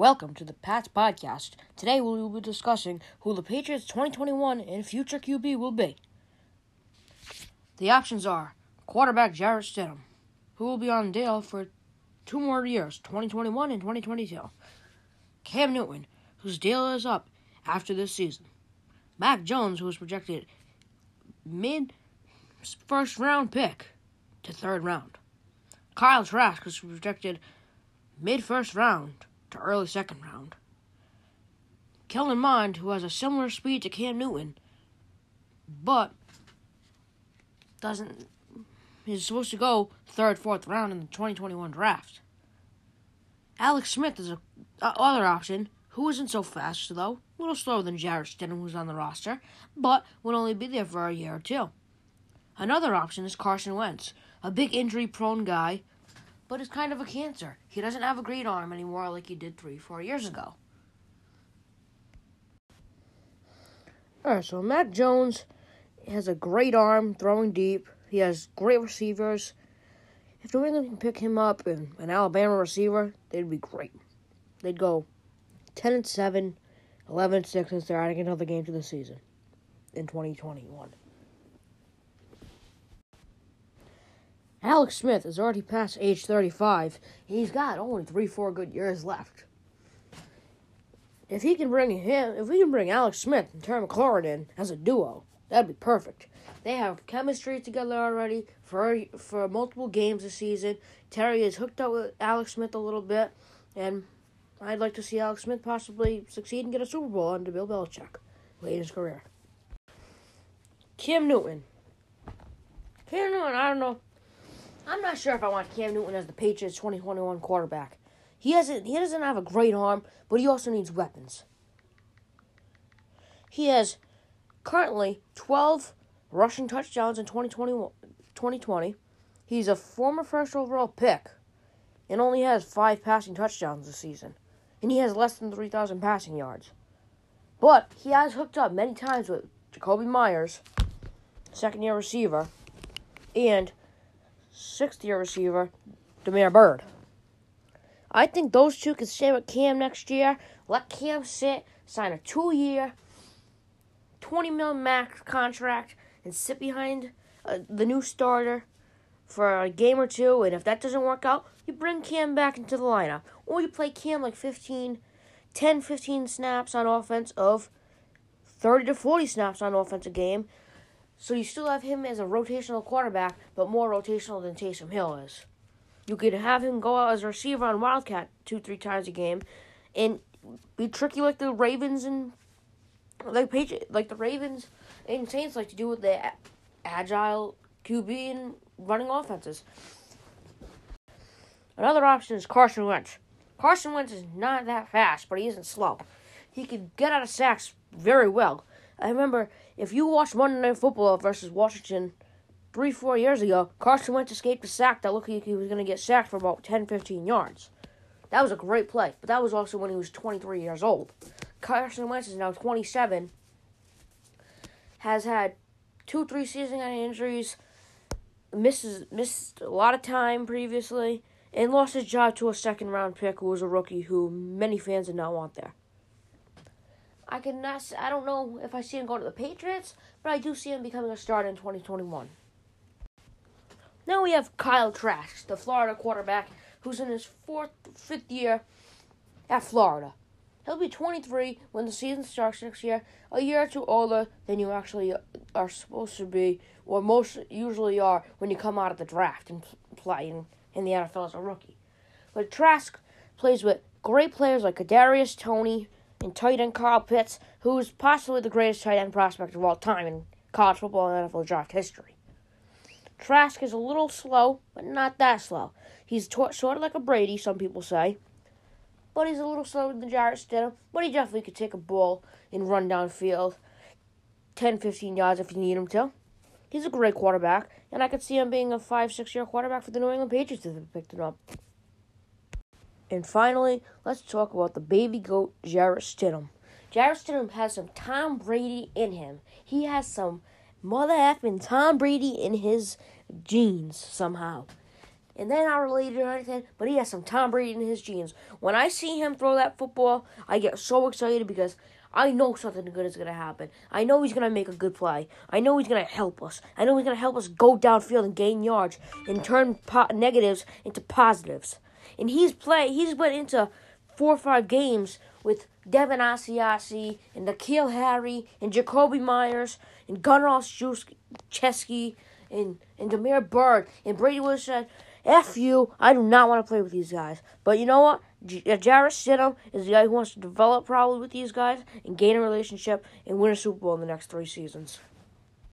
Welcome to the Pats Podcast. Today we will be discussing who the Patriots 2021 and future QB will be. The options are quarterback Jarrett Stidham, who will be on deal for two more years, 2021 and 2022. Cam Newton, whose deal is up after this season. Mac Jones, who is projected mid first round pick to third round. Kyle Trask, who's projected mid first round to early second round. Kellen Mond, who has a similar speed to Cam Newton, but doesn't is supposed to go third, fourth round in the 2021 draft. Alex Smith is a, other option who isn't so fast though, a little slower than Jarrett Stidham, who's on the roster, but would only be there for a year or two. Another option is Carson Wentz, a big injury-prone guy but it's kind of a cancer. He doesn't have a great arm anymore like he did three, four years ago. Alright, so Mac Jones has a great arm throwing deep. He has great receivers. If New England can pick him up and an Alabama receiver, they'd be great. They'd go 10 and 7, 11 and 6 since they're adding another game to the season in 2021. Alex Smith is already past age 35. He's got only three, four good years left. If he can bring him, if we can bring Alex Smith and Terry McLaurin in as a duo, that'd be perfect. They have chemistry together already for for multiple games this season. Terry is hooked up with Alex Smith a little bit, and I'd like to see Alex Smith possibly succeed and get a Super Bowl under Bill Belichick late in his career. Cam Newton. Cam Newton, I don't know. I'm not sure if I want Cam Newton as the Patriots 2021 quarterback. He hasn't he doesn't have a great arm, but he also needs weapons. He has currently 12 rushing touchdowns in 2020. 2020. He's a former first overall pick and only has 5 passing touchdowns this season. And he has less than 3,000 passing yards. But he has hooked up many times with Jakobi Meyers, second year receiver, and sixth year receiver, Damiere Byrd. I think those two can stay with Cam next year. Let Cam sit, sign a two year, 20 mil max contract, and sit behind uh, the new starter for a game or two. And if that doesn't work out, you bring Cam back into the lineup. Or you play Cam like 15, 10, 15 snaps on offense of 30 to 40 snaps on offense a game so you still have him as a rotational quarterback, but more rotational than Taysom Hill is. You could have him go out as a receiver on Wildcat two, three times a game, and be tricky like the Ravens and like Patri- like the Ravens and Saints like to do with the agile QB and running offenses. Another option is Carson Wentz. Carson Wentz is not that fast, but he isn't slow. He can get out of sacks very well. I remember if you watched Monday Night Football versus Washington three, four years ago, Carson Wentz escaped a sack that looked like he was going to get sacked for about 10, 15 yards. That was a great play, but that was also when he was 23 years old. Carson Wentz is now 27, has had two, three season-ending injuries, misses missed a lot of time previously, and lost his job to a second-round pick who was a rookie who many fans did not want there. I can not. I don't know if I see him going to the Patriots, but I do see him becoming a starter in 2021. Now we have Kyle Trask, the Florida quarterback, who's in his fourth, fifth year at Florida. He'll be 23 when the season starts next year, a year or two older than you actually are supposed to be, or most usually are when you come out of the draft and play in, in the NFL as a rookie. But Trask plays with great players like Kadarius Toney, and tight end Kyle Pitts, who is possibly the greatest tight end prospect of all time in college football and NFL draft history. Trask is a little slow, but not that slow. He's t- sort of like a Brady, some people say. But he's a little slower than Jarrett Stidham. But he definitely could take a ball and run downfield 10, 15 yards if you need him to. He's a great quarterback, and I could see him being a 5, 6 year quarterback for the New England Patriots if they picked him up. And finally, let's talk about the baby goat, Jarrett Stidham. Jarrett Stidham has some Tom Brady in him. He has some mother effing Tom Brady in his genes somehow. and they're not related or anything, but he has some Tom Brady in his genes. When I see him throw that football, I get so excited because I know something good is going to happen. I know he's going to make a good play. I know he's going to help us. I know he's going to help us go downfield and gain yards and turn po- negatives into positives. And he's play he's went into four or five games with Devin Asiasi and N'Keal Harry and Jakobi Meyers and Gunnar Chesky and, and Damiere Byrd. And Brady Williams said, F you, I do not want to play with these guys. But you know what? J- uh, Jarrett Stidham is the guy who wants to develop probably with these guys and gain a relationship and win a Super Bowl in the next three seasons.